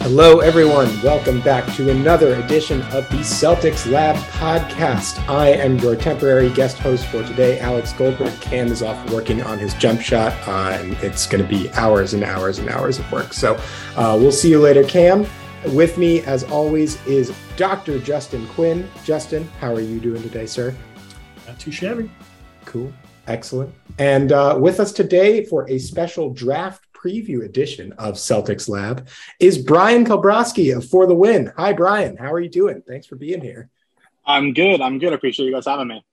Hello, everyone. Welcome back to another edition of the Celtics Lab podcast. I am your temporary guest host for today, Alex Goldberg. Cam is off working on his jump shot, uh, and it's going to be hours and hours and hours of work. So uh, we'll see you later, Cam. With me, as always, is Dr. Justin Quinn. Justin, how are you doing today, sir? Not too shabby. Cool. Excellent. And uh, with us today for a special draft preview edition of Celtics Lab is Bryan Kalbrosky of For the Win. Hi, Bryan. How are you doing? Thanks for being here. I'm good. I'm good. I appreciate you guys having me.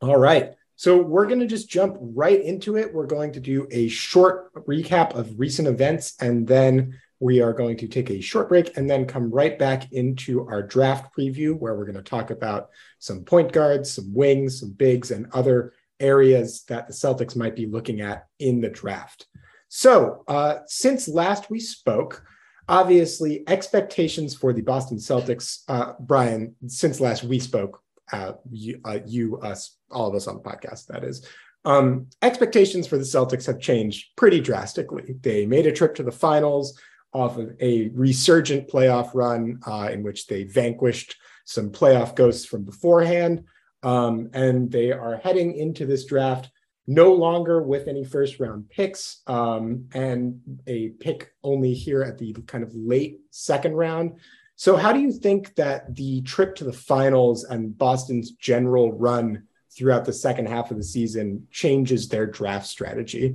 All right. So we're going to just jump right into it. We're going to do a short recap of recent events, and then we are going to take a short break and then come right back into our draft preview, where we're going to talk about some point guards, some wings, some bigs, and other areas that the Celtics might be looking at in the draft. So, uh, since last we spoke, obviously expectations for the Boston Celtics, uh, Bryan, since last we spoke, uh, you, uh, you, us, all of us on the podcast, that is, um, expectations for the Celtics have changed pretty drastically. They made a trip to the finals off of a resurgent playoff run uh, in which they vanquished some playoff ghosts from beforehand. Um, and they are heading into this draft no longer with any first round picks um, and a pick only here at the kind of late second round. So, how do you think that the trip to the finals and Boston's general run throughout the second half of the season changes their draft strategy?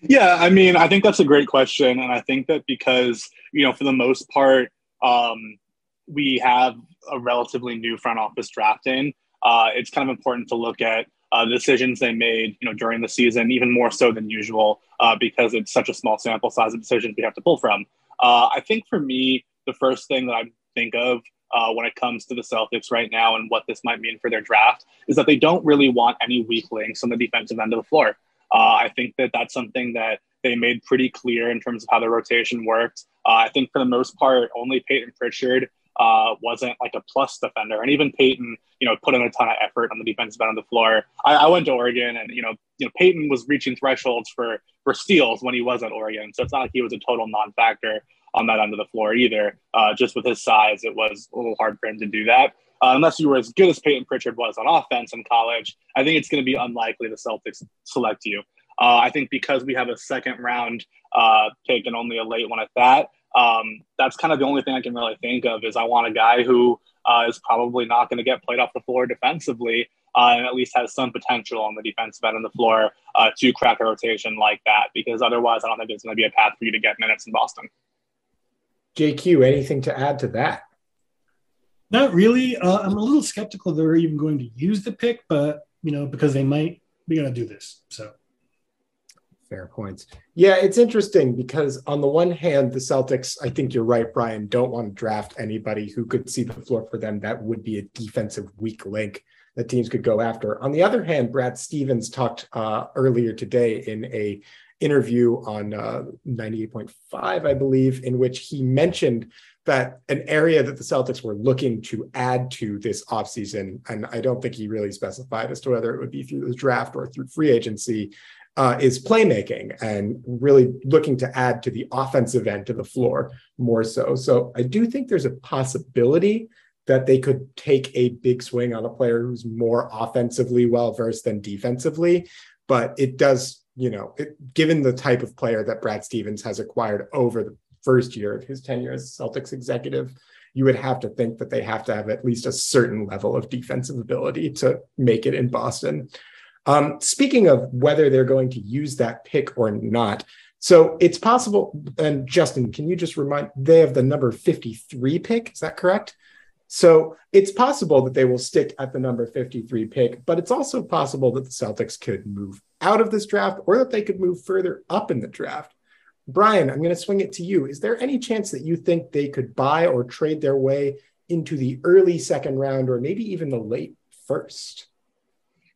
Yeah, I mean, I think that's a great question. And I think that because, you know, for the most part, um, we have a relatively new front office drafting, uh, it's kind of important to look at uh, decisions they made, you know, during the season, even more so than usual, uh, because it's such a small sample size of decisions we have to pull from. Uh, I think for me, the first thing that I think of uh, when it comes to the Celtics right now and what this might mean for their draft is that they don't really want any weak links on the defensive end of the floor. Uh, I think that that's something that they made pretty clear in terms of how the rotation worked. Uh, I think for the most part, only Payton Pritchard uh, wasn't like a plus defender. And even Payton, you know, put in a ton of effort on the defensive end of the floor. I, I, went to Oregon, and you know, you know, Payton was reaching thresholds for for steals when he was at Oregon. So it's not like he was a total non-factor on that end of the floor either. Uh, just with his size, it was a little hard for him to do that. Uh, unless you were as good as Payton Pritchard was on offense in college, I think it's going to be unlikely the Celtics select you. Uh, I think because we have a second round uh, pick and only a late one at that, um, that's kind of the only thing I can really think of is I want a guy who uh, is probably not going to get played off the floor defensively uh, and at least has some potential on the defensive end of the floor uh, to crack a rotation like that because otherwise I don't think there's going to be a path for you to get minutes in Boston. JQ, anything to add to that? Not really. Uh, I'm a little skeptical they're even going to use the pick, but you know because they might be going to do this. So fair points. Yeah, it's interesting because on the one hand, the Celtics, I think you're right, Bryan, don't want to draft anybody who could see the floor for them. That would be a defensive weak link that teams could go after. On the other hand, Brad Stevens talked uh, earlier today in a interview on uh, 98.5, I believe, in which he mentioned that an area that the Celtics were looking to add to this offseason, and I don't think he really specified as to whether it would be through the draft or through free agency, uh, is playmaking and really looking to add to the offensive end of the floor more so. So I do think there's a possibility that they could take a big swing on a player who's more offensively well versed than defensively. But it does, you know, it, given the type of player that Brad Stevens has acquired over the first year of his tenure as Celtics executive, you would have to think that they have to have at least a certain level of defensive ability to make it in Boston. Um, speaking of whether they're going to use that pick or not, so it's possible. And Justin, can you just remind they have the number 53 pick? Is that correct? So it's possible that they will stick at the number 53 pick, but it's also possible that the Celtics could move out of this draft or that they could move further up in the draft. Bryan, I'm going to swing it to you. Is there any chance that you think they could buy or trade their way into the early second round or maybe even the late first?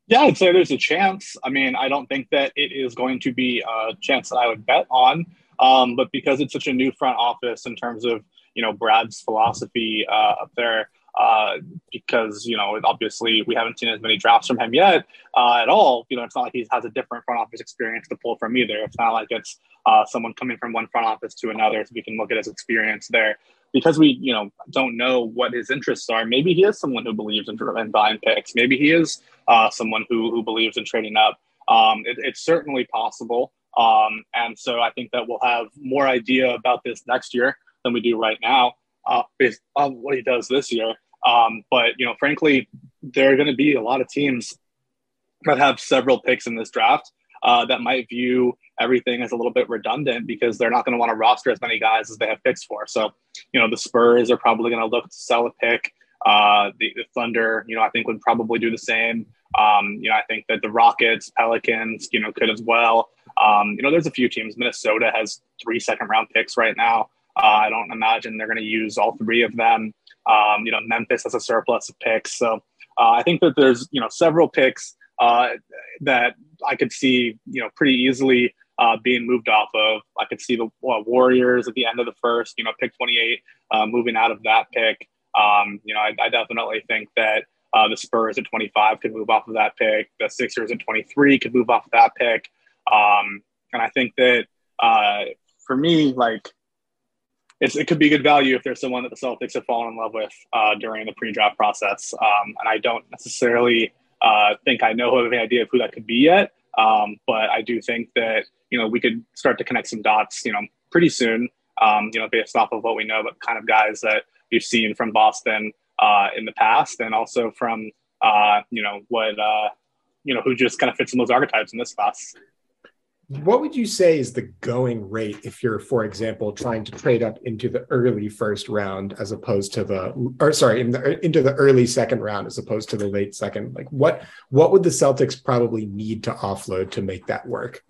Yeah, I'd say there's a chance. I mean, I don't think that it is going to be a chance that I would bet on, um, but because it's such a new front office in terms of you know Brad's philosophy uh, up there, uh, because you know obviously we haven't seen as many drafts from him yet uh, at all. You know, it's not like he has a different front office experience to pull from either. It's not like it's uh, someone coming from one front office to another, so we can look at his experience there. Because we, you know, don't know what his interests are. Maybe he is someone who believes in, in buying picks. Maybe he is uh, someone who who believes in trading up. Um, it, it's certainly possible. Um, and so I think that we'll have more idea about this next year than we do right now, uh, based on what he does this year. Um, but you know, frankly, there are going to be a lot of teams that have several picks in this draft uh, that might view everything is a little bit redundant because they're not going to want to roster as many guys as they have picks for. So, you know, the Spurs are probably going to look to sell a pick. Uh, the, the, Thunder, you know, I think would probably do the same. Um, you know, I think that the Rockets, Pelicans, you know, could as well. Um, you know, there's a few teams. Minnesota has three second round picks right now. Uh, I don't imagine they're going to use all three of them. Um, you know, Memphis has a surplus of picks. So uh, I think that there's, you know, several picks uh, that I could see, you know, pretty easily uh, being moved off of. I could see the uh, Warriors at the end of the first, you know, pick 28, uh, moving out of that pick. Um, you know, I, I, definitely think that uh, the Spurs at 25 could move off of that pick. The Sixers at 23 could move off of that pick. Um, and I think that uh, for me, like, it could be good value if there's someone that the Celtics have fallen in love with uh, during the pre-draft process. Um, and I don't necessarily think I know of any idea of who that could be yet. Um, but I do think that you know we could start to connect some dots, you know, pretty soon. Um, you know, based off of what we know about kind of guys that you've seen from Boston uh, in the past, and also from uh, you know what uh, you know who just kind of fits in those archetypes in this class what would you say is the going rate if you're for example trying to trade up into the early first round as opposed to the or sorry in the, into the early second round as opposed to the late second like what what would the celtics probably need to offload to make that work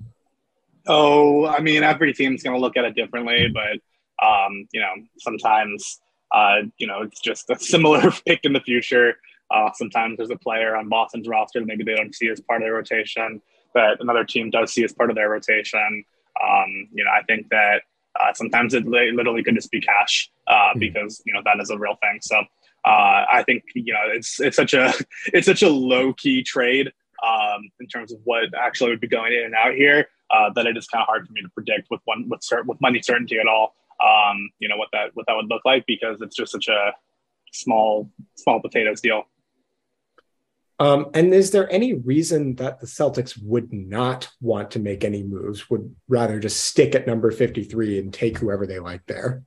oh i mean every team's going to look at it differently but um you know sometimes uh you know it's just a similar pick in the future uh sometimes there's a player on boston's roster that maybe they don't see as part of their rotation but another team does see as part of their rotation. Um, you know, I think that uh, sometimes it literally could just be cash uh, mm because you know that is a real thing. So uh, I think you know it's it's such a it's such a low key trade um, in terms of what actually would be going in and out here uh, that it is kind of hard for me to predict with one with cert- with money certainty at all. Um, you know what that what that would look like because it's just such a small small potatoes deal. Um, and is there any reason that the Celtics would not want to make any moves, would rather just stick at number 53 and take whoever they like there?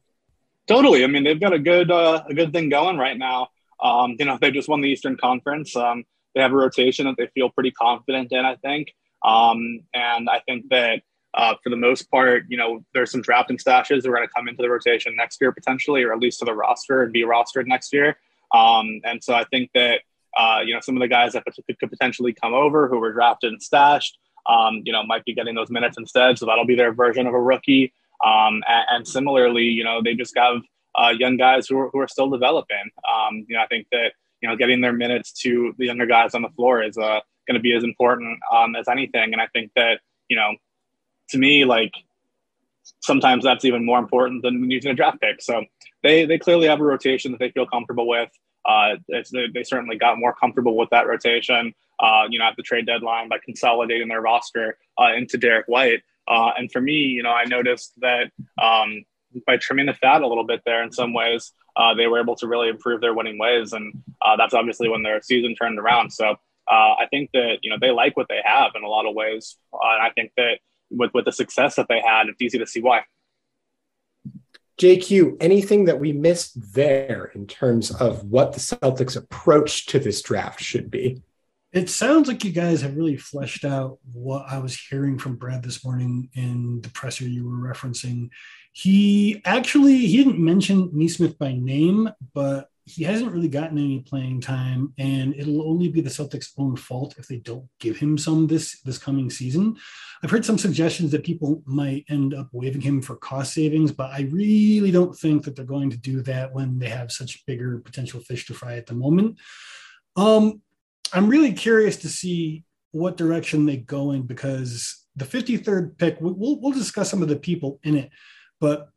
Totally. I mean, they've got a good uh, a good thing going right now. Um, you know, they just won the Eastern Conference. Um, they have a rotation that they feel pretty confident in, I think. Um, and I think that uh, for the most part, you know, there's some draft and stashes that are going to come into the rotation next year potentially, or at least to the roster and be rostered next year. Um, and so I think that uh, you know, some of the guys that could potentially come over who were drafted and stashed, um, you know, might be getting those minutes instead. So that'll be their version of a rookie. Um, and, and, similarly, you know, they just have uh, young guys who are, who are still developing. Um, you know, I think that, you know, getting their minutes to the younger guys on the floor is uh, going to be as important um, as anything. And I think that, you know, to me, like, sometimes that's even more important than using a draft pick. So they, they clearly have a rotation that they feel comfortable with. Uh, they, they, certainly got more comfortable with that rotation, uh, you know, at the trade deadline by consolidating their roster uh, into Derrick White. Uh, and for me, you know, I noticed that um, by trimming the fat a little bit there in some ways, uh, they were able to really improve their winning ways. And uh, that's obviously when their season turned around. So Uh, I think that, you know, they like what they have in a lot of ways. Uh, and I think that with, with the success that they had, it's easy to see why. JQ, anything that we missed there in terms of what the Celtics' approach to this draft should be? It sounds like you guys have really fleshed out what I was hearing from Brad this morning in the presser you were referencing. He actually he didn't mention Nesmith by name, but he hasn't really gotten any playing time, and it'll only be the Celtics' own fault if they don't give him some this this coming season. I've heard some suggestions that people might end up waiving him for cost savings, but I really don't think that they're going to do that when they have such bigger potential fish to fry at the moment. Um, I'm really curious to see what direction they go in because the 53rd pick, we'll, we'll discuss some of the people in it, but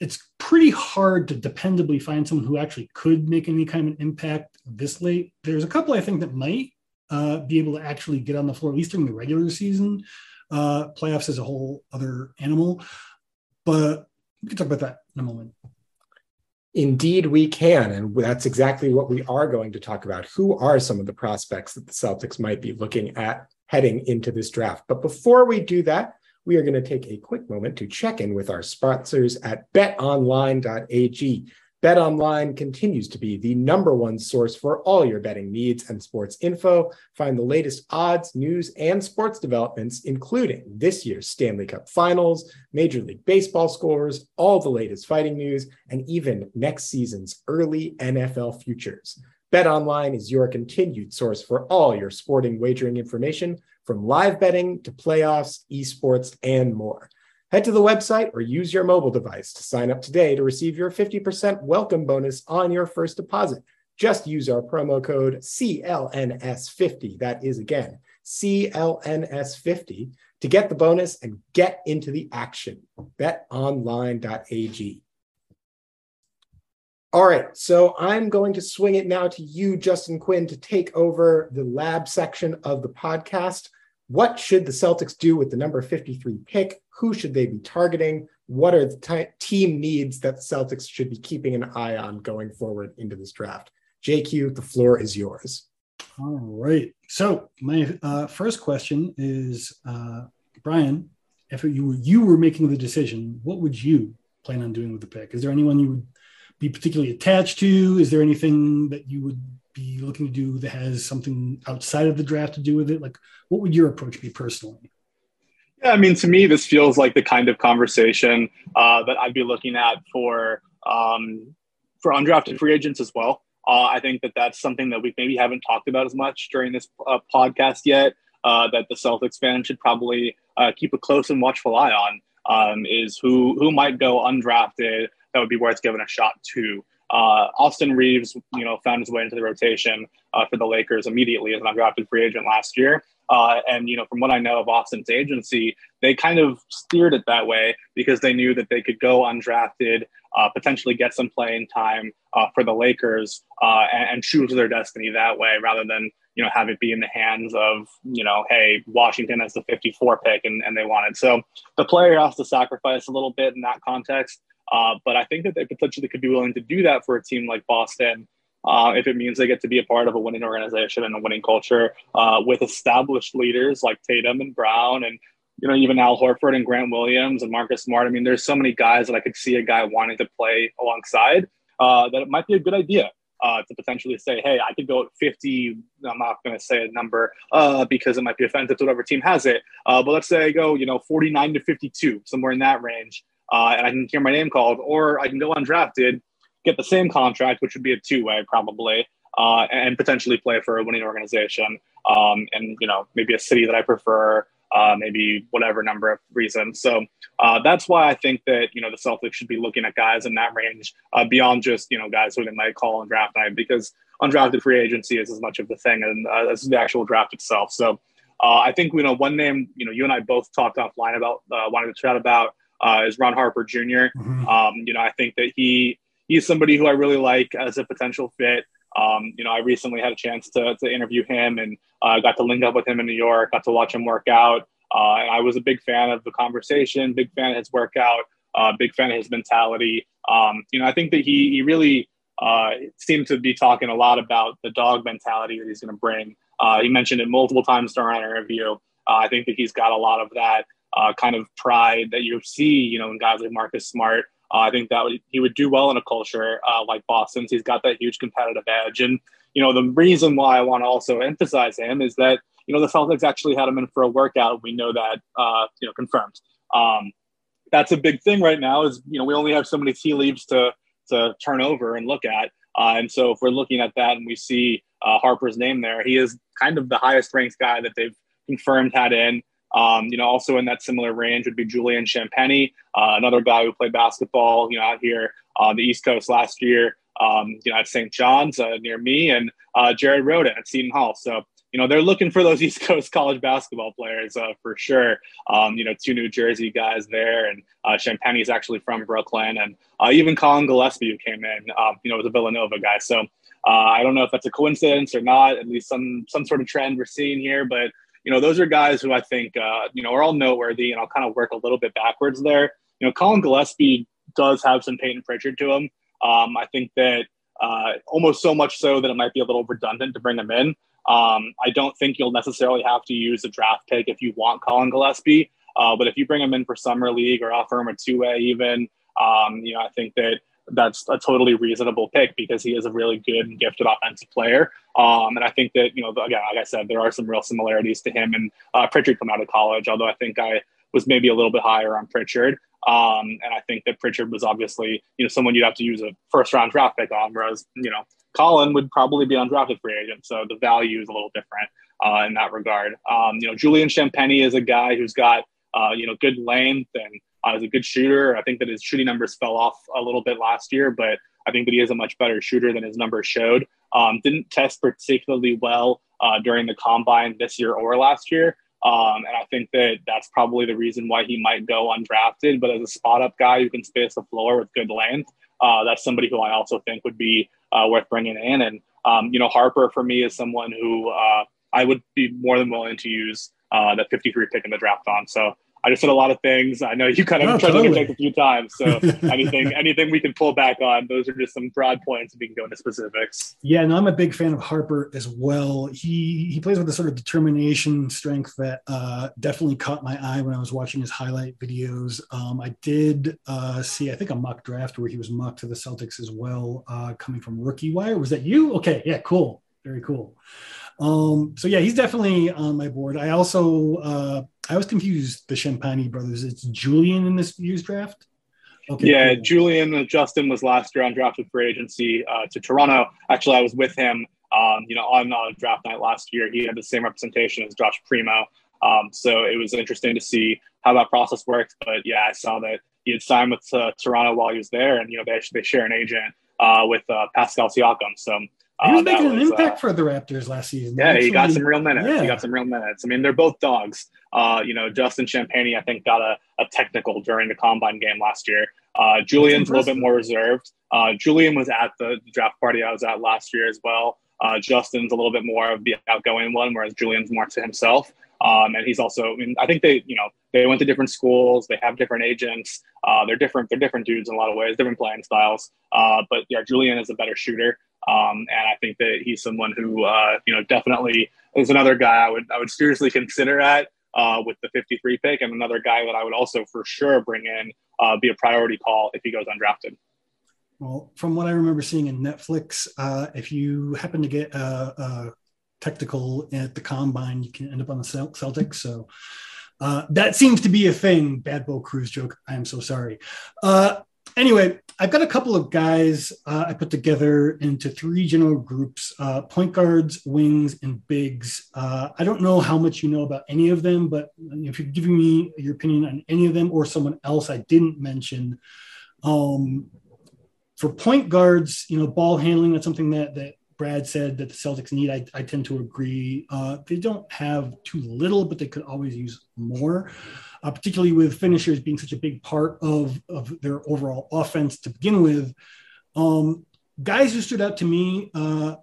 it's pretty hard to dependably find someone who actually could make any kind of an impact this late. There's a couple I think that might uh, be able to actually get on the floor, at least during the regular season. Uh, playoffs is a whole other animal, but we can talk about that in a moment. Indeed, we can. And that's exactly what we are going to talk about. Who are some of the prospects that the Celtics might be looking at heading into this draft? But before we do that, we are going to take a quick moment to check in with our sponsors at betonline.ag. BetOnline continues to be the number one source for all your betting needs and sports info. Find the latest odds, news, and sports developments, including this year's Stanley Cup Finals, Major League Baseball scores, all the latest fighting news, and even next season's early NFL futures. BetOnline is your continued source for all your sporting wagering information, from live betting to playoffs, esports, and more. Head to the website or use your mobile device to sign up today to receive your 50% welcome bonus on your first deposit. Just use our promo code CLNS50. That is again CLNS50 to get the bonus and get into the action. BetOnline.ag. All right, so I'm going to swing it now to you, Justin Quinn, to take over the lab section of the podcast. What should the Celtics do with the number 53 pick? Who should they be targeting? What are the t- team needs that the Celtics should be keeping an eye on going forward into this draft? JQ, the floor is yours. All right. So my uh, first question is, uh, Bryan, if you were, you were making the decision, what would you plan on doing with the pick? Is there anyone you would be particularly attached to? Is there anything that you would be looking to do that has something outside of the draft to do with it? Like, what would your approach be personally? Yeah, I mean, to me, this feels like the kind of conversation uh, that I'd be looking at for um, for undrafted free agents as well. Uh, I think that that's something that we maybe haven't talked about as much during this uh, podcast yet. Uh, that the Celtics fans should probably uh, keep a close and watchful eye on um, is who who might go undrafted that would be worth giving a shot to. Uh, Austin Reaves, you know, found his way into the rotation uh, for the Lakers immediately as an undrafted free agent last year. Uh, and you know, from what I know of Austin's agency, they kind of steered it that way because they knew that they could go undrafted, uh, potentially get some playing time uh, for the Lakers, uh, and, and, choose their destiny that way, rather than you know have it be in the hands of you know, hey, Washington has the 54 pick and, and they wanted. So the player has to sacrifice a little bit in that context. Uh, but I think that they potentially could be willing to do that for a team like Boston uh, if it means they get to be a part of a winning organization and a winning culture uh, with established leaders like Tatum and Brown and you know even Al Horford and Grant Williams and Marcus Smart. I mean, there's so many guys that I could see a guy wanting to play alongside uh, that it might be a good idea. Uh, to potentially say, hey, I could go at 50. I'm not going to say a number uh, because it might be offensive to whatever team has it. Uh, but let's say I go, you know, 49 to 52, somewhere in that range, uh, and I can hear my name called, or I can go undrafted get the same contract, which would be a two way probably, uh, and potentially play for a winning organization. Um, and you know maybe a city that I prefer, uh, maybe whatever number of reasons. So uh, that's why I think that you know the Celtics should be looking at guys in that range uh, beyond just you know guys who they might call on draft night because undrafted free agency is as much of the thing and uh, as the actual draft itself. So uh, I think you know one name you know you and I both talked offline about wanted to chat about is Ron Harper Jr. Mm-hmm. Um, you know I think that he he's somebody who I really like as a potential fit. Um, you know, I recently had a chance to, to interview him and uh, got to link up with him in New York, got to watch him work out. Uh, and I was a big fan of the conversation, big fan of his workout, uh, big fan of his mentality. Um, you know, I think that he, he really uh, seemed to be talking a lot about the dog mentality that he's going to bring. Uh, he mentioned it multiple times during our interview. Uh, I think that he's got a lot of that kind of pride that you see, you know, in guys like Marcus Smart. Uh, I think that would, he would do well in a culture uh, like Boston's. He's got that huge competitive edge. And, you know, the reason why I want to also emphasize him is that, you know, the Celtics actually had him in for a workout. We know that, uh, you know, confirmed. Um, that's a big thing right now is, you know, we only have so many tea leaves to, to turn over and look at. Uh, and so if we're looking at that and we see uh, Harper's name there, he is kind of the highest ranked guy that they've confirmed had in. Um, you know, also in that similar range would be Julian Champagnie, uh, another guy who played basketball, you know, out here on the East Coast last year, um, you know, at St. John's uh, near me, and uh, Jared Rhoden at Seton Hall. So you know, they're looking for those East Coast college basketball players uh, for sure. Um, you know, two New Jersey guys there, and uh, Champagnie is actually from Brooklyn, and uh, even Colin Gillespie who came in, um, you know, was a Villanova guy. So uh, I don't know if that's a coincidence or not. At least some some sort of trend we're seeing here, but you know, those are guys who I think uh, you know are all noteworthy, and I'll kind of work a little bit backwards there. You know, Colin Gillespie does have some Payton Pritchard to him. Um, I think that uh, almost so much so that it might be a little redundant to bring him in. Um, I don't think you'll necessarily have to use a draft pick if you want Colin Gillespie. Uh, but if you bring him in for summer league or offer him a two way even, um, you know, I think that that's a totally reasonable pick because he is a really good and gifted offensive player. Um, and I think that, you know, again, like I said, there are some real similarities to him and uh, Pritchard come out of college, although I think I was maybe a little bit higher on Pritchard. Um, and I think that Pritchard was obviously, you know, someone you'd have to use a first round draft pick on, whereas, you know, Colin would probably be undrafted free agent. So the value is a little different uh, in that regard. Um, you know, Julian Champagnie is a guy who's got, uh, you know, good length and uh, is a good shooter. I think that his shooting numbers fell off a little bit last year, but I think that he is a much better shooter than his numbers showed. Um, didn't test particularly well uh, during the combine this year or last year. Um, and I think that that's probably the reason why he might go undrafted. But as a spot up guy who can space the floor with good length, uh, that's somebody who I also think would be uh, worth bringing in. And um, you know, Harper for me is someone who uh, I would be more than willing to use uh, that 53 pick in the draft on. So I just said a lot of things. I know you kind of no, tried totally. to take a few times. So anything anything we can pull back on, those are just some broad points. We can go into specifics. Yeah, no, I'm a big fan of Harper as well. He he plays with a sort of determination, strength that uh, definitely caught my eye when I was watching his highlight videos. Um, I did uh, see, I think, a mock draft where he was mocked to the Celtics as well, uh, coming from Rookie Wire. Was that you? Okay, yeah, cool, very cool. Um, so yeah, he's definitely on my board. I also uh, I was confused the Champagnie brothers. It's Julian in this year's draft. Okay, yeah, cool. Julian Justin was last year on undrafted free agency uh, to Toronto. Actually, I was with him, um, you know, on uh, draft night last year. He had the same representation as Josh Primo, um, so it was interesting to see how that process works. But yeah, I saw that he had signed with uh, Toronto while he was there, and you know they they share an agent uh, with uh, Pascal Siakam. So he was uh, making an was, impact uh, for the Raptors last season. Yeah, Actually, he got some real minutes. Yeah. He got some real minutes. I mean, they're both dogs. Uh, you know, Justin Champagnie, I think, got a, a technical during the combine game last year. Uh, Julian's a little bit more reserved. Uh, Julian was at the draft party I was at last year as well. Uh, Justin's a little bit more of the outgoing one, whereas Julian's more to himself. Um, and he's also, I mean, I think they, you know, they went to different schools. They have different agents. Uh, they're different. They're different dudes in a lot of ways, different playing styles. Uh, but yeah, Julian is a better shooter. Um, and I think that he's someone who, uh, you know, definitely is another guy I would I would seriously consider at uh, with the 53 pick, and another guy that I would also for sure bring in uh, be a priority call if he goes undrafted. Well, from what I remember seeing in Netflix, uh, if you happen to get a, a, technical at the combine, you can end up on the Celtics. So uh, that seems to be a thing. Bad Bo Cruz joke. I am so sorry. Uh, anyway, I've got a couple of guys uh, I put together into three general groups uh, point guards, wings, and bigs. Uh, I don't know how much you know about any of them, but if you're giving me your opinion on any of them or someone else I didn't mention, um, for point guards, you know, ball handling, that's something that, that Brad said that the Celtics need. I, I tend to agree. Uh, they don't have too little, but they could always use more, uh, particularly with finishers being such a big part of, of their overall offense to begin with. Um, guys who stood out to me, uh,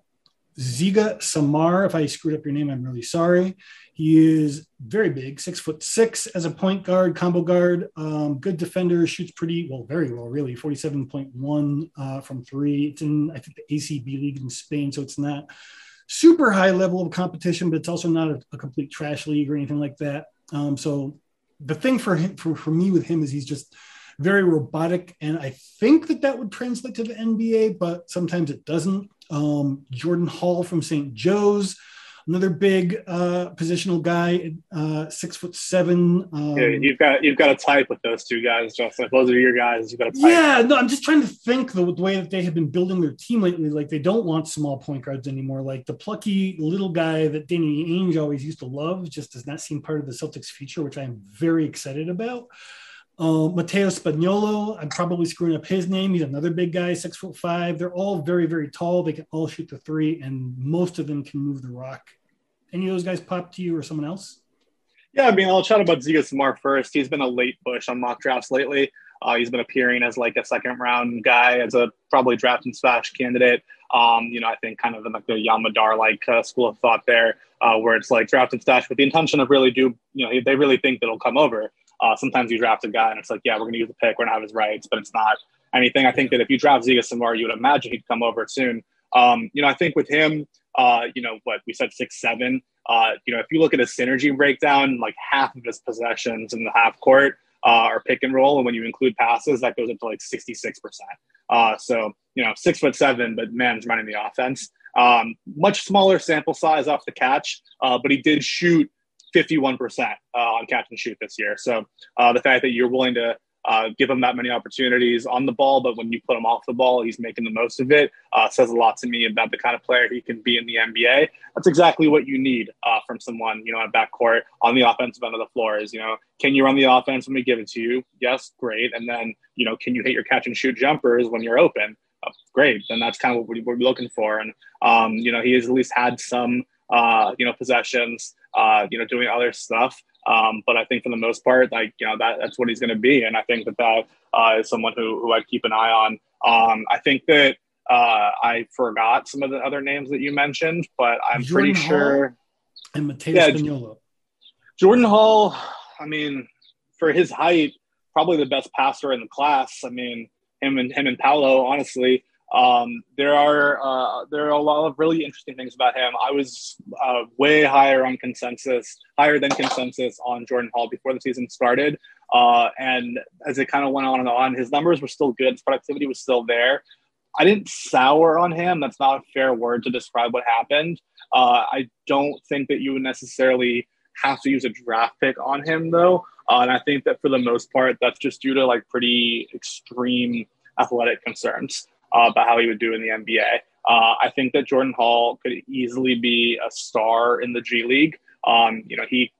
Ziga Samar. If I screwed up your name, I'm really sorry. He is very big, six foot six as a point guard, combo guard, um, good defender, shoots pretty well, very well, really. 47.1 uh, from three. It's in, I think, the ACB league in Spain. So it's not super high level of competition, but it's also not a, a complete trash league or anything like that. Um, so the thing for him, for, for me with him is he's just very robotic. And I think that that would translate to the NBA, but sometimes it doesn't. Um, Jordan Hall from St. Joe's, another big uh, positional guy, uh, six foot seven. Um, yeah, you've got you've got to type with those two guys, Justin. those are your guys. You've got to. Yeah, no, I'm just trying to think the, the, way that they have been building their team lately. Like they don't want small point guards anymore. Like the plucky little guy that Danny Ainge always used to love just does not seem part of the Celtics' future, which I am very excited about. Uh, Matteo Spagnolo, I'm probably screwing up his name. He's another big guy, six foot five. They're all very, very tall. They can all shoot the three, and most of them can move the rock any of those guys pop to you or someone else? Yeah, I mean, I'll chat about Ziga Samar first. He's been a late push on mock drafts lately. Uh, he's been appearing as like a second round guy, as a probably draft and smash candidate. Um, you know, I think kind of in like the Yam Madar like uh, school of thought there, uh, where it's like draft and stash with the intention of really do, you know, they really think that it'll come over. Uh, sometimes you draft a guy and it's like, yeah, we're going to use the pick, we're going to have his rights, but it's not anything. I think that if you draft Ziga Samar, you would imagine he'd come over soon. Um, you know, I think with him, uh, you know, what we said six seven. Uh, you know, if you look at his synergy breakdown, like half of his possessions in the half court uh, are pick and roll, and when you include passes, that goes up to like sixty six percent. Uh, so you know, six foot seven, but man's running the offense. Um, much smaller sample size off the catch, uh, but he did shoot 51% uh, on catch and shoot this year. So uh, the fact that you're willing to uh, give him that many opportunities on the ball, but when you put him off the ball, he's making the most of it. Uh, says a lot to me about the kind of player he can be in the NBA. That's exactly what you need uh, from someone, you know, at backcourt on the offensive end of the floor. Is you know, can you run the offense when we give it to you? Yes, great. And then you know, can you hit your catch and shoot jumpers when you're open? Oh, great. Then that's kind of what we're looking for. And um, you know, he has at least had some uh, you know possessions, uh, you know, doing other stuff. Um, but I think for the most part, like you know, that that's what he's going to be, and I think that that uh, is someone who who I'd keep an eye on. Um, I think that uh, I forgot some of the other names that you mentioned, but I'm Jordan pretty sure. and Mateus yeah, Spagnolo. Jordan Hall. I mean, for his height, probably the best passer in the class. I mean, him and him and Paolo, honestly. Um, there are uh, there are a lot of really interesting things about him. I was uh, way higher on consensus, higher than consensus on Jordan Hall before the season started. Uh, and as it kind of went on and on, his numbers were still good. His productivity was still there. I didn't sour on him. That's not a fair word to describe what happened. Uh, I don't think that you would necessarily have to use a draft pick on him, though. Uh, and I think that for the most part, that's just due to like pretty extreme athletic concerns uh, about how he would do in the NBA. Uh, I think that Jordan Hall could easily be a star in the G League. Um, you know, he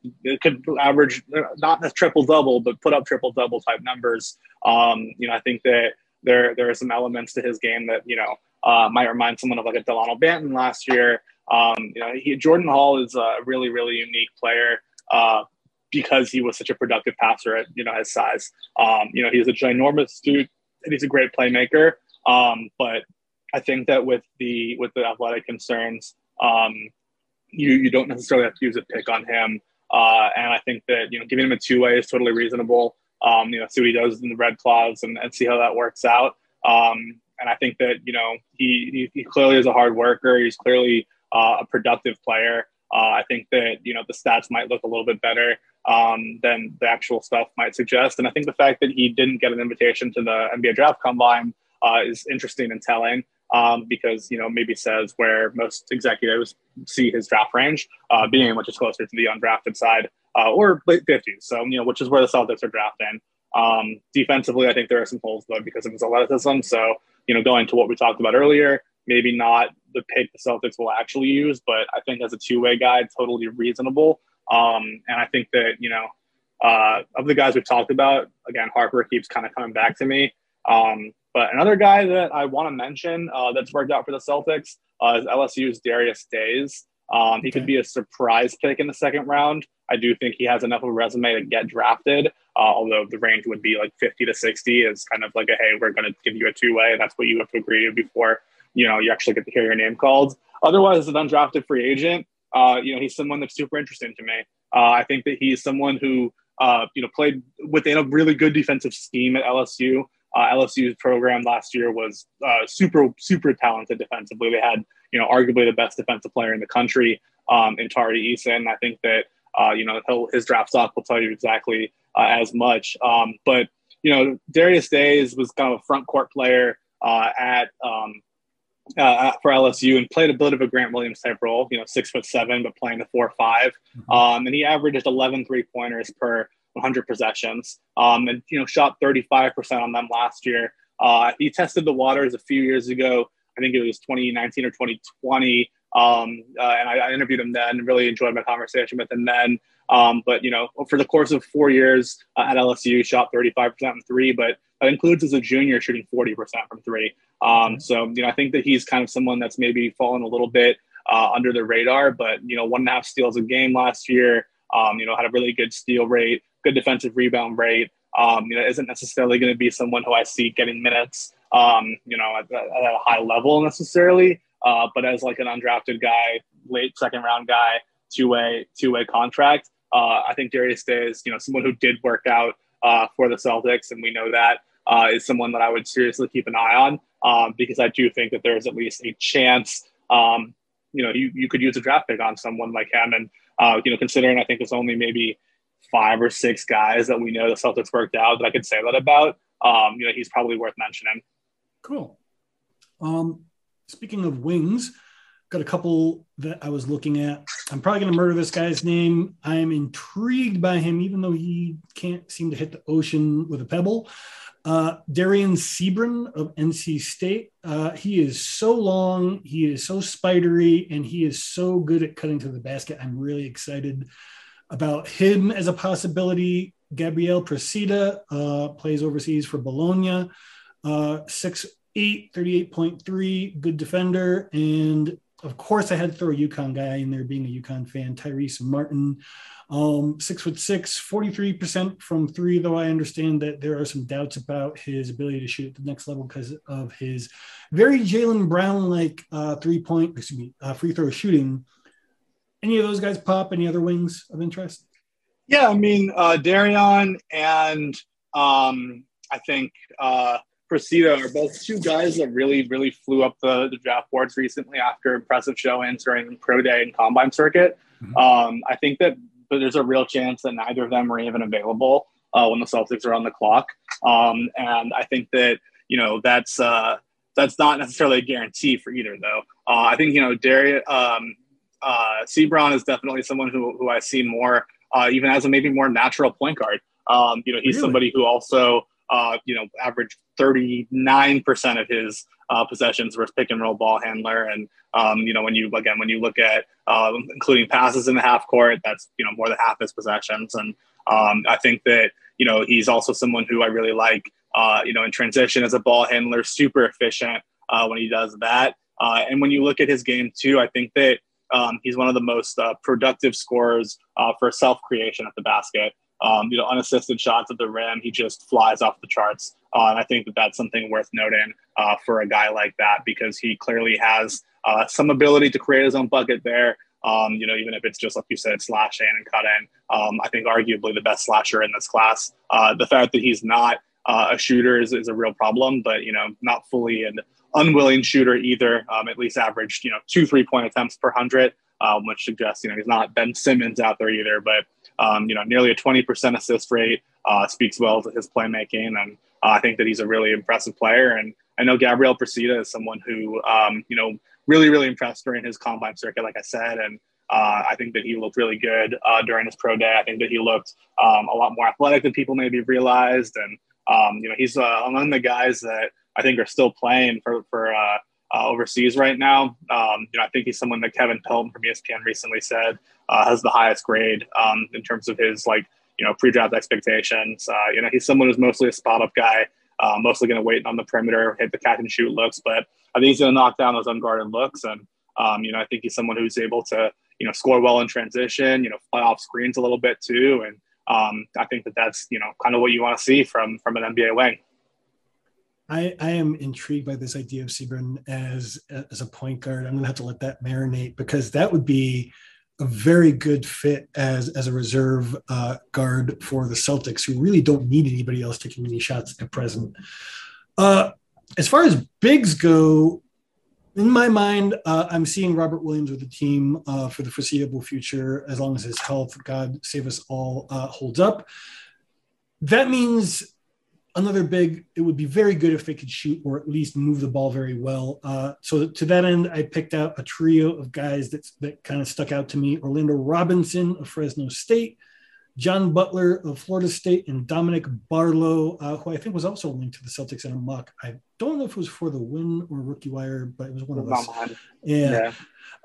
could average not a triple double, but put up triple double type numbers. Um, you know, I think that there there are some elements to his game that you know uh, might remind someone of like a Delano Banton last year. Um, you know, he, Jordan Hall is a really really unique player uh, because he was such a productive passer at you know his size. Um, you know, he's a ginormous dude and he's a great playmaker. Um, but I think that with the with the athletic concerns, um, you you don't necessarily have to use a pick on him. Uh, and I think that you know giving him a two way is totally reasonable. Um, you know, see what he does in the Red Claws and, and see how that works out. Um, and I think that you know he, he, he clearly is a hard worker. He's clearly uh, a productive player. Uh, I think that you know the stats might look a little bit better um, than the actual stuff might suggest. And I think the fact that he didn't get an invitation to the NBA draft combine uh, is interesting and telling um, because you know maybe says where most executives see his draft range uh, being much closer to the undrafted side uh, or late 50s. So you know which is where the Celtics are drafting. Um, defensively, I think there are some holes though because of his athleticism. So you know going to what we talked about earlier, maybe not the pick the Celtics will actually use, but I think as a two way guy, totally reasonable. Um, and I think that you know uh, of the guys we've talked about, again Harper keeps kind of coming back to me. Um, but another guy that I want to mention uh, that's worked out for the Celtics uh, is LSU's Darius Days. Um, he okay. could be a surprise pick in the second round. I do think he has enough of a resume to get drafted, uh, although the range would be like 50 to 60 is kind of like a, hey, we're going to give you a two way. That's what you have to agree to before, you know, you actually get to hear your name called. Otherwise, as an undrafted free agent, uh, you know, he's someone that's super interesting to me. Uh, I think that he's someone who, uh, you know, played within a really good defensive scheme at LSU. Uh, LSU's program last year was uh, super, super talented defensively. They had, you know, arguably the best defensive player in the country um, in Tari Eason. I think that, uh, you know, his draft stock will tell you exactly uh, as much. Um, but, you know, Darius Days was kind of a front court player uh, at um, uh, for LSU and played a bit of a Grant Williams type role, you know, six foot seven, but playing the four five. Mm-hmm. Um, and he averaged 11 three pointers per 100 possessions, um, and you know shot 35% on them last year. Uh, he tested the waters a few years ago. I think it was 2019 or 2020, um, uh, and I, I, interviewed him then. Really enjoyed my conversation with him then. Um, but you know, for the course of four years uh, at LSU, shot 35% from three, but that includes as a junior shooting 40% from three. Um, so you know, I think that he's kind of someone that's maybe fallen a little bit uh, under the radar. But you know, one and a half steals a game last year. Um, you know, had a really good steal rate, good defensive rebound rate. Um, you know, isn't necessarily going to be someone who I see getting minutes. Um, you know, at, at, a high level necessarily. Uh, but as like an undrafted guy, late second round guy, two way two way contract. Uh, I think Darius Day is you know someone who did work out uh, for the Celtics, and we know that uh, is someone that I would seriously keep an eye on um, because I do think that there's at least a chance. Um, you know, you, you could use a draft pick on someone like him, and uh, you know, considering I think it's only maybe five or six guys that we know the Celtics worked out that I could say that about. Um, you know, he's probably worth mentioning. Cool. Um, speaking of wings, got a couple that I was looking at. I'm probably going to murder this guy's name. I'm intrigued by him, even though he can't seem to hit the ocean with a pebble. Uh, Dereon Seabron of NC State. Uh, he is so long, he is so spidery, and he is so good at cutting to the basket. I'm really excited about him as a possibility. Gabriel Procida uh, plays overseas for Bologna. Uh, 6'8, 38.3, good defender. And of course, I had to throw a UConn guy in there, being a UConn fan, Tyrese Martin. Um, six foot six, 43% from three, though I understand that there are some doubts about his ability to shoot at the next level because of his very Jaylen Brown like uh, three point, excuse me, uh, free throw shooting. Any of those guys pop? Any other wings of interest? Yeah, I mean, uh, Dereon and um, I think uh, Procida are both two guys that really, really flew up the, the draft boards recently after impressive showings during pro day and combine circuit. Mm-hmm. Um, I think that there's a real chance that neither of them are even available uh, when the Celtics are on the clock. Um, and I think that you know that's uh, that's not necessarily a guarantee for either, though. Uh, I think you know Darius um, uh, Seabron is definitely someone who who I see more, uh, even as a maybe more natural point guard. Um, you know, he's really? somebody who also uh, you know, averaged 39% of his uh, possessions versus pick and roll ball handler. And, um, you know, when you, again, when you look at uh, including passes in the half court, that's, you know, more than half his possessions. And um, I think that, you know, he's also someone who I really like, uh, you know, in transition as a ball handler, super efficient uh, when he does that. Uh, and when you look at his game too, I think that um, he's one of the most uh, productive scorers uh, for self creation at the basket um, you know, unassisted shots at the rim, he just flies off the charts. Uh, and I think that that's something worth noting uh, for a guy like that because he clearly has uh, some ability to create his own bucket there. Um, you know, even if it's just like you said, slashing and cutting. Um, I think arguably the best slasher in this class. Uh, the fact that he's not uh, a shooter is, is a real problem, but you know, not fully an unwilling shooter either. Um, at least averaged, you know, two three point attempts per hundred, um, which suggests you know he's not Ben Simmons out there either, but um, you know, nearly a 20% assist rate uh, speaks well to his playmaking, and uh, I think that he's a really impressive player. And I know Gabriel Procida is someone who, um, you know, really, really impressed during his combine circuit, like I said, and uh, I think that he looked really good uh, during his pro day. I think that he looked um, a lot more athletic than people maybe realized, and um, you know, he's uh, among the guys that I think are still playing for for uh, uh, overseas right now. Um, you know, I think he's someone that Kevin Pelton from ESPN recently said uh, has the highest grade um, in terms of his like you know pre-draft expectations. Uh, you know, he's someone who's mostly a spot-up guy, uh, mostly going to wait on the perimeter, hit the catch and shoot looks, but I think he's going to knock down those unguarded looks, and um, you know, I think he's someone who's able to you know score well in transition, you know, fly off screens a little bit too, and um, I think that that's you know kind of what you want to see from from an NBA wing. I, I am intrigued by this idea of Seabron as as a point guard. I'm going to have to let that marinate because that would be a very good fit as as a reserve uh, guard for the Celtics, who really don't need anybody else taking any shots at present. Uh, as far as bigs go, in my mind, uh, I'm seeing Robert Williams with the team uh, for the foreseeable future, as long as his health, God save us all, uh, holds up. That means another big, it would be very good if they could shoot or at least move the ball very well. Uh, so to that end, I picked out a trio of guys that, that kind of stuck out to me. Orlando Robinson of Fresno State, John Butler of Florida State, and Dominic Barlow, uh, who I think was also linked to the Celtics in a mock. I don't know if it was for the win or rookie wire, but it was one of us. Yeah. yeah.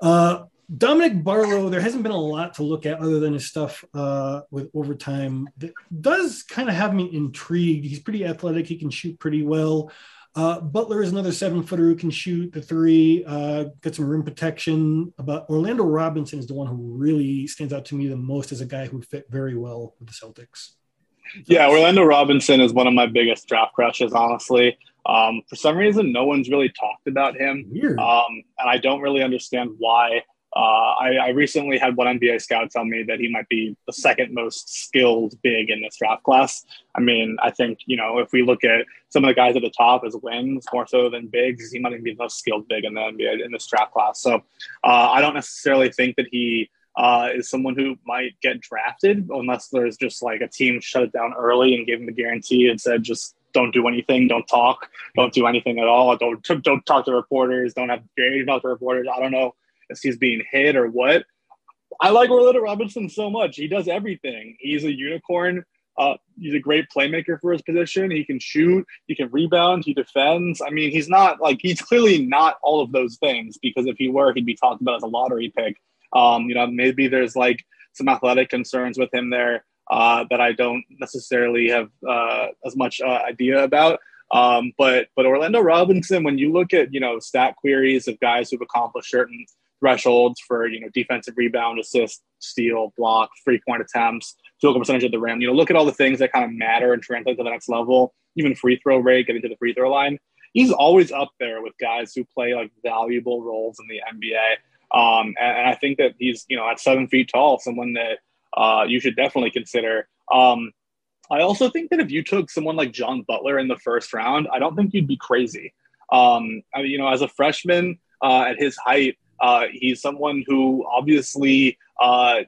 Uh, Dominic Barlow, there hasn't been a lot to look at other than his stuff uh, with overtime. That does kind of have me intrigued. He's pretty athletic. He can shoot pretty well. Uh, Butler is another seven footer who can shoot the three, uh, get some rim protection. But Orlando Robinson is the one who really stands out to me the most as a guy who fit very well with the Celtics. Yeah, Orlando Robinson is one of my biggest draft crushes, honestly. Um, for some reason, no one's really talked about him. Um, and I don't really understand why. Uh, I, I, recently had one NBA scout tell me that he might be the second most skilled big in this draft class. I mean, I think, you know, if we look at some of the guys at the top as wings more so than bigs, he might even be the most skilled big in the NBA in this draft class. So uh, I don't necessarily think that he uh, is someone who might get drafted unless there's just like a team shut it down early and gave him the guarantee and said, just don't do anything, don't talk, don't do anything at all, don't, don't talk to reporters, don't have to talk to reporters. I don't know if he's being hit or what. I like Orlando Robinson so much. He does everything. He's a unicorn. Uh, he's a great playmaker for his position. He can shoot. He can rebound. He defends. I mean, he's not like he's clearly not all of those things because if he were, he'd be talked about as a lottery pick. Um, you know, maybe there's like some athletic concerns with him there uh, that I don't necessarily have uh, as much uh, idea about. Um, but but Orlando Robinson, when you look at you know stat queries of guys who've accomplished certain thresholds for you know defensive rebound, assist, steal, block, three point attempts, field goal percentage at the rim. You know, look at all the things that kind of matter and translate to the next level. Even free throw rate, getting to the free throw line. He's always up there with guys who play like valuable roles in the NBA. Um, and, and, I think that he's you know at seven feet tall, someone that uh, you should definitely consider. Um, I also think that if you took someone like John Butler in the first round, I don't think you'd be crazy. Um, I mean, you know, as a freshman uh, at his height, uh, he's someone who obviously uh,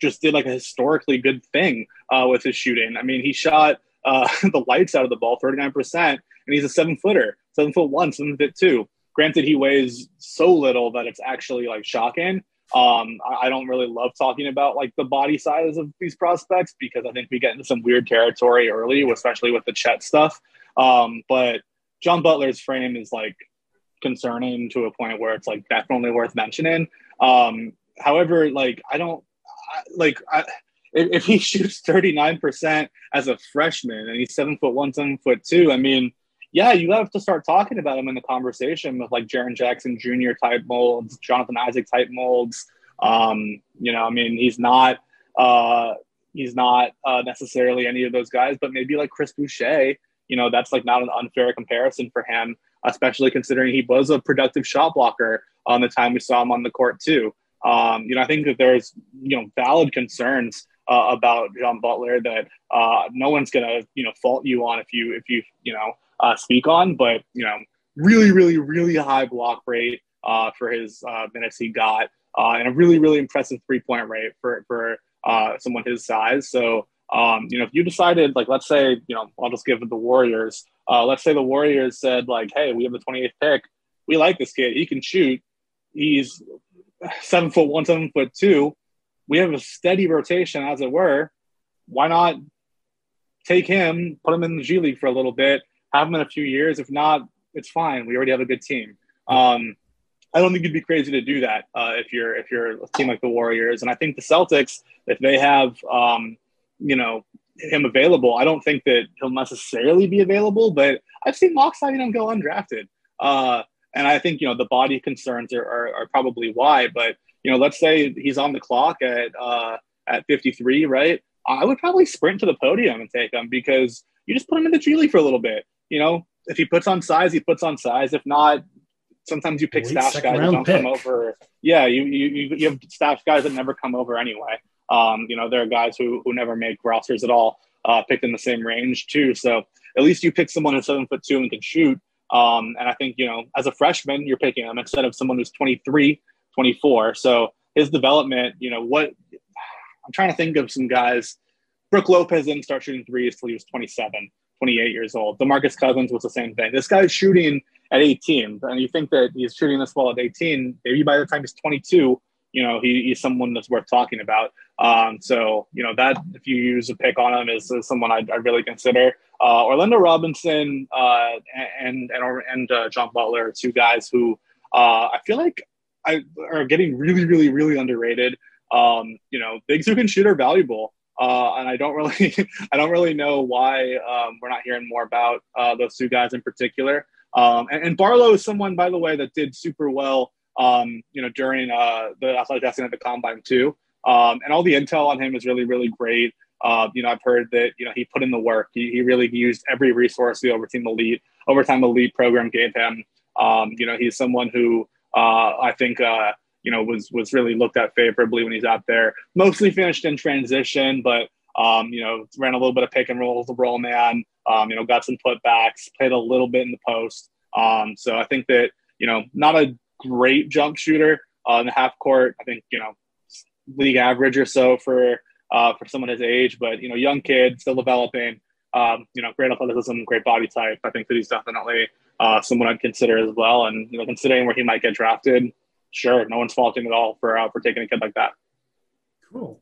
just did like a historically good thing uh, with his shooting. I mean, he shot uh, the lights out of the ball 39%, and he's a seven footer, seven foot one, seven foot two. Granted, he weighs so little that it's actually like shocking. Um, I, I don't really love talking about like the body size of these prospects because I think we get into some weird territory early, especially with the Chet stuff. Um, but John Butler's frame is like concerning to a point where it's like definitely worth mentioning. Um, however, like I don't I, like I, if, if he shoots 39% as a freshman and he's seven foot one, seven foot two, I mean, yeah, you have to start talking about him in the conversation with like Jaren Jackson Jr. type molds, Jonathan Isaac type molds. Um, you know, I mean, he's not uh, he's not uh, necessarily any of those guys, but maybe like Chris Boucher. You know, that's like not an unfair comparison for him especially considering he was a productive shot blocker on the time we saw him on the court too. Um, you know, I think that there's you know valid concerns uh, about John Butler that uh, no one's gonna you know fault you on if you if you you know uh, speak on, but you know, really, really, really high block rate uh, for his uh, minutes he got, uh, and a really, really impressive three point rate for for someone his size. So um, you know, if you decided, like, let's say, you know, I'll just give the Warriors. Uh, let's say the Warriors said, like, hey, we have the 28th pick. We like this kid. He can shoot. He's seven foot one, seven foot two. We have a steady rotation, as it were. Why not take him, put him in the G League for a little bit, have him in a few years? If not, it's fine. We already have a good team. Um, I don't think you'd be crazy to do that uh, if you're if you're a team like the Warriors. And I think the Celtics, if they have um, you know him available. I don't think that he'll necessarily be available, but I've seen mocks having him go undrafted. Uh, and I think you know the body concerns are, are, are, probably why. But you know, let's say he's on the clock at uh, at 53, right? I would probably sprint to the podium and take him because you just put him in the G League for a little bit. You know, if he puts on size, he puts on size. If not, sometimes you pick stash guys that don't pick. come over. Yeah, you, you you have staff guys that never come over anyway. Um, you know, there are guys who who never make rosters at all, uh, picked in the same range too. So at least you pick someone who's seven foot two and can shoot. Um, and I think, you know, as a freshman, you're picking him instead of someone who's 23, 24. So his development, you know, what I'm trying to think of some guys. Brook Lopez didn't start shooting threes until he was 27, 28 years old. Demarcus Cousins was the same thing. This guy's shooting at 18, and you think that he's shooting this well at 18. Maybe by the time he's 22, you know, he, he's someone that's worth talking about. Um, so, you know, that if you use a pick on him is, is someone I'd, I'd, really consider. Uh, Orlando Robinson uh, and and and uh, John Butler are two guys who uh, I feel like I, are getting really, really, really underrated. Um, you know, bigs who can shoot are valuable. Uh, and I don't really, I don't really know why um, we're not hearing more about uh, those two guys in particular. Um, and, and, Barlow is someone, by the way, that did super well, um, you know, during uh, the athletic testing at the combine too. Um, and all the intel on him is really, really great. Uh, you know, I've heard that you know he put in the work. He, he really used every resource the Overtime Elite Overtime Elite program gave him. Um, you know, he's someone who uh, I think uh, you know was was really looked at favorably when he's out there. Mostly finished in transition, but um, you know, ran a little bit of pick and roll as a roll man. Um, you know, got some putbacks, played a little bit in the post. Um, so I think that you know, not a great jump shooter uh, in the half court. I think you know, league average or so for uh, for someone his age, but you know, young kid still developing. Um, you know, great athleticism, great body type. I think that he's definitely uh, someone I'd consider as well. And you know, considering where he might get drafted, sure, no one's faulting at all for uh, for taking a kid like that. Cool.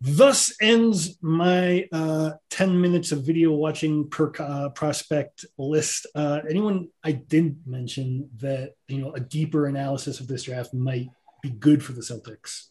Thus ends my uh, 10 minutes of video watching per uh, prospect list. Uh, anyone I didn't mention that, you know, a deeper analysis of this draft might be good for the Celtics?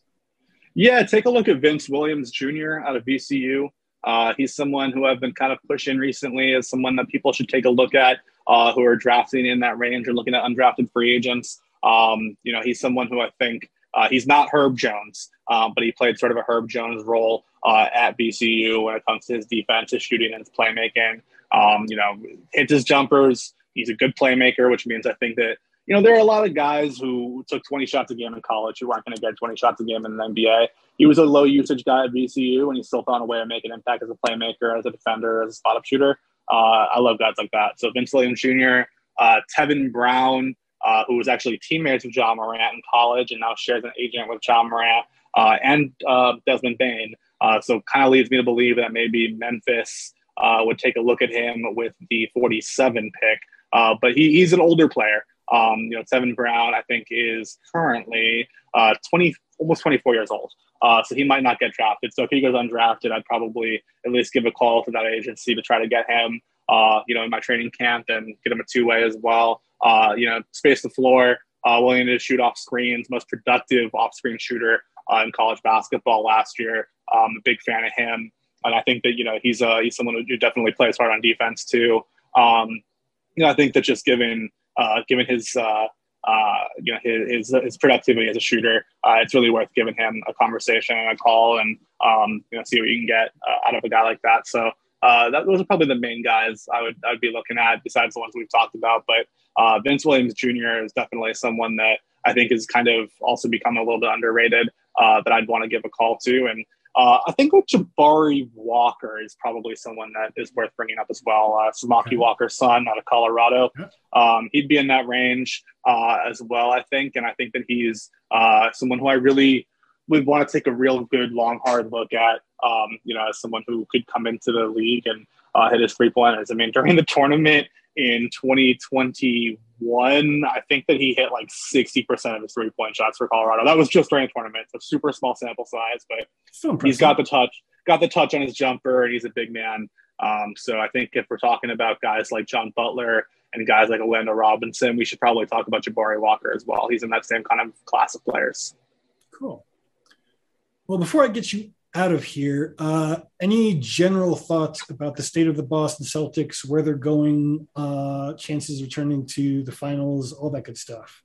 Yeah, take a look at Vince Williams Jr. out of VCU. Uh, he's someone who I've been kind of pushing recently as someone that people should take a look at uh, who are drafting in that range or looking at undrafted free agents. Um, you know, he's someone who I think uh, he's not Herb Jones, um, but he played sort of a Herb Jones role uh, at VCU when it comes to his defense, his shooting, and his playmaking. Um, you know, hits his jumpers. He's a good playmaker, which means I think that you know there are a lot of guys who took 20 shots a game in college who aren't going to get 20 shots a game in the NBA. He was a low usage guy at VCU, and he still found a way to make an impact as a playmaker, as a defender, as a spot up shooter. Uh, I love guys like that. So Vince Williams Jr., uh, Tevin Brown uh, who was actually teammates with Ja Morant in college and now shares an agent with Ja Morant uh, and uh, Desmond Bane. Uh, so kind of leads me to believe that maybe Memphis uh, would take a look at him with the 47 pick. Uh, but he, he's an older player. Um, you know, Tevin Brown, I think, is currently 20, almost 24 years old. so he might not get drafted. So if he goes undrafted, I'd probably at least give a call to that agency to try to get him, you know, in my training camp and get him a two way as well uh, you know, space the floor, uh, willing to shoot off screens, most productive off screen shooter uh, in college basketball last year. Um, a big fan of him. And I think that, you know, he's, uh, he's someone who definitely plays hard on defense too. Um, you know, I think that just given, uh, given his, uh, uh, you know his, his, his productivity as a shooter. Uh, it's really worth giving him a conversation and a call, and um, you know see what you can get uh, out of a guy like that. So uh, that, those are probably the main guys I would I'd be looking at besides the ones we've talked about. But uh, Vince Williams Jr. is definitely someone that I think has kind of also become a little bit underrated uh, that I'd want to give a call to. And uh, I think with Jabari Walker is probably someone that is worth bringing up as well. Uh, Samaki okay. Walker's son out of Colorado. Um, he'd be in that range uh, as well, I think. And I think that he's uh, someone who I really would want to take a real good, long, hard look at, um, you know, as someone who could come into the league and uh, hit his three pointers. I mean, during the tournament in 2021, I think that he hit like 60% of his three point shots for Colorado. That was just during the tournament. It's a super small sample size, but he's got the touch, got the touch on his jumper, and he's a big man. Um, so I think if we're talking about guys like John Butler and guys like Orlando Robinson, we should probably talk about Jabari Walker as well. He's in that same kind of class of players. Cool. Well, before I get you out of here, uh, any general thoughts about the state of the Boston Celtics, where they're going, uh, chances of returning to the finals, all that good stuff?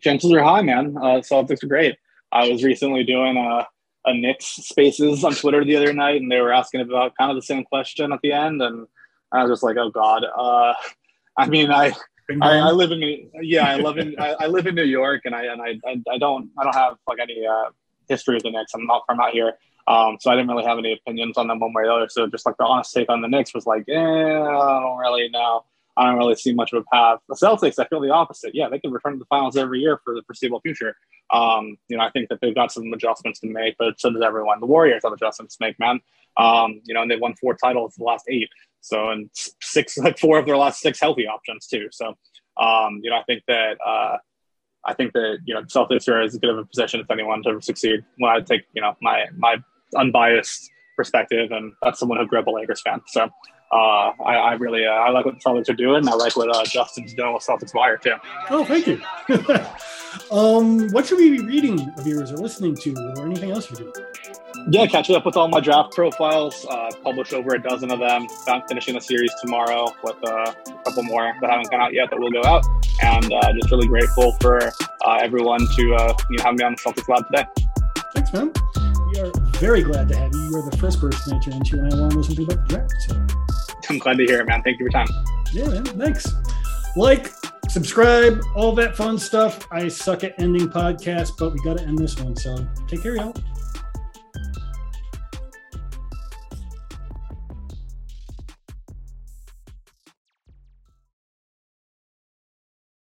Chances are high, man. Uh, Celtics are great. I was recently doing a, a Knicks Spaces on Twitter the other night, and they were asking about kind of the same question at the end, and I was just like, "Oh God." Uh, I mean, I, I, I live in yeah, I live in I, I, live in New York, and I and I I don't I don't have like any uh, history of the Knicks. I'm not from out here. Um, so I didn't really have any opinions on them one way or the other. So just like the honest take on the Knicks was like, eh, I don't really know. I don't really see much of a path. The Celtics, I feel the opposite. Yeah, they can return to the finals every year for the foreseeable future. Um, you know, I think that they've got some adjustments to make, but so does everyone. The Warriors have adjustments to make, man. Um, you know, and they've won four titles the last eight. So, and six, like four of their last six healthy options too. So, um, you know, I think that, uh, I think that you know Celtics are as good of a position as anyone to succeed. When I take you know my my unbiased perspective, and that's someone who grew up a Lakers fan. So uh, I, I, really uh, I like what the Celtics are doing. I like what uh, Justin's doing with Celtics Wire too. Oh, thank you. um, what should we be reading yours or listening to, or anything else you do? yeah, catching up with all my draft profiles. Uh, published over a dozen of them. I'm finishing the series tomorrow with uh, a couple more that haven't gone out yet that will go out. And uh, just really grateful for uh, everyone to uh, you know have me on the Celtics Lab today. Thanks, man. We are very glad to have you. You are the first person I turned to when I want to know something about the draft. So. I'm glad to hear it, man. Thank you for your time. Yeah, man. Thanks. Like, subscribe, all that fun stuff. I suck at ending podcasts, but we got to end this one. So take care, y'all.